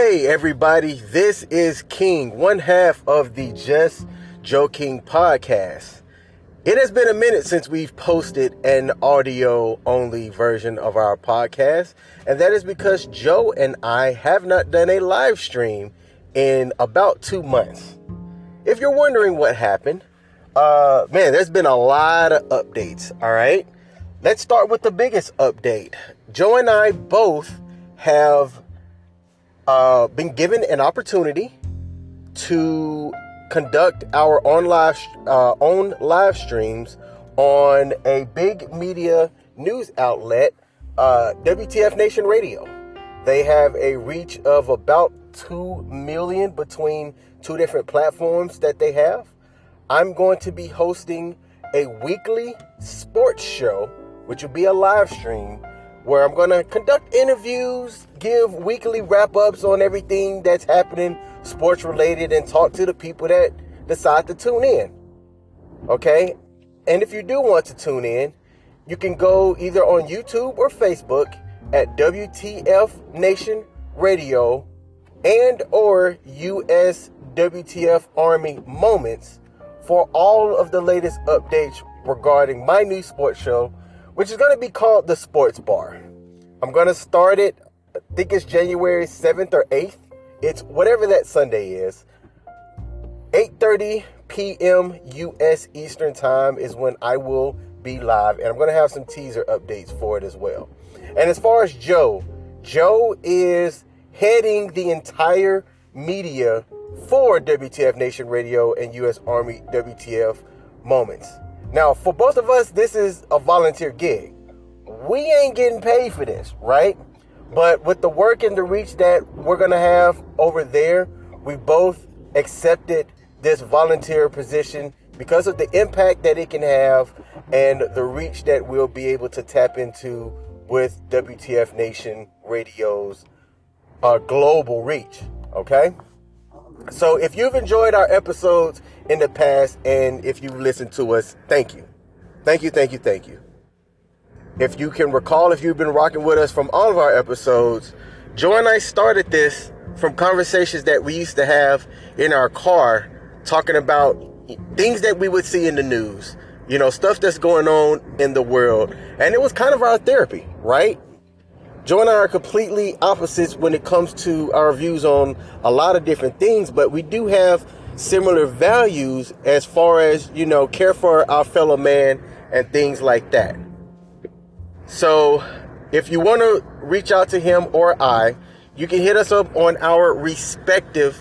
Hey, everybody, this is King, one half of the Just Joking podcast. It has been a minute since we've posted an audio only version of our podcast, and that is because Joe and I have not done a live stream in about two months. If you're wondering what happened, uh, man, there's been a lot of updates, all right? Let's start with the biggest update. Joe and I both have uh, been given an opportunity to conduct our on live, uh, own live streams on a big media news outlet, uh, WTF Nation Radio. They have a reach of about 2 million between two different platforms that they have. I'm going to be hosting a weekly sports show, which will be a live stream where I'm going to conduct interviews, give weekly wrap ups on everything that's happening sports related, and talk to the people that decide to tune in. Okay? And if you do want to tune in, you can go either on YouTube or Facebook at WTF Nation Radio and or US WTF Army Moments for all of the latest updates regarding my new sports show which is going to be called the Sports Bar. I'm going to start it, I think it's January 7th or 8th. It's whatever that Sunday is. 8:30 p.m. US Eastern Time is when I will be live and I'm going to have some teaser updates for it as well. And as far as Joe, Joe is heading the entire media for WTF Nation Radio and US Army WTF Moments. Now, for both of us, this is a volunteer gig. We ain't getting paid for this, right? But with the work and the reach that we're going to have over there, we both accepted this volunteer position because of the impact that it can have and the reach that we'll be able to tap into with WTF Nation Radio's uh, global reach. Okay? So if you've enjoyed our episodes in the past and if you've listened to us, thank you. Thank you, thank you, thank you. If you can recall, if you've been rocking with us from all of our episodes, Joe and I started this from conversations that we used to have in our car talking about things that we would see in the news, you know, stuff that's going on in the world. And it was kind of our therapy, right? Joe and I are completely opposites when it comes to our views on a lot of different things, but we do have similar values as far as, you know, care for our fellow man and things like that. So, if you want to reach out to him or I, you can hit us up on our respective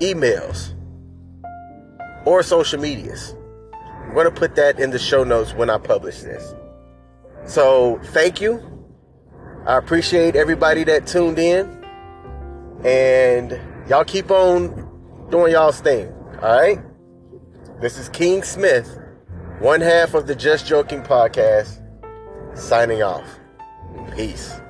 emails or social medias. I'm going to put that in the show notes when I publish this. So, thank you. I appreciate everybody that tuned in. And y'all keep on doing y'all's thing. All right? This is King Smith, one half of the Just Joking podcast, signing off. Peace.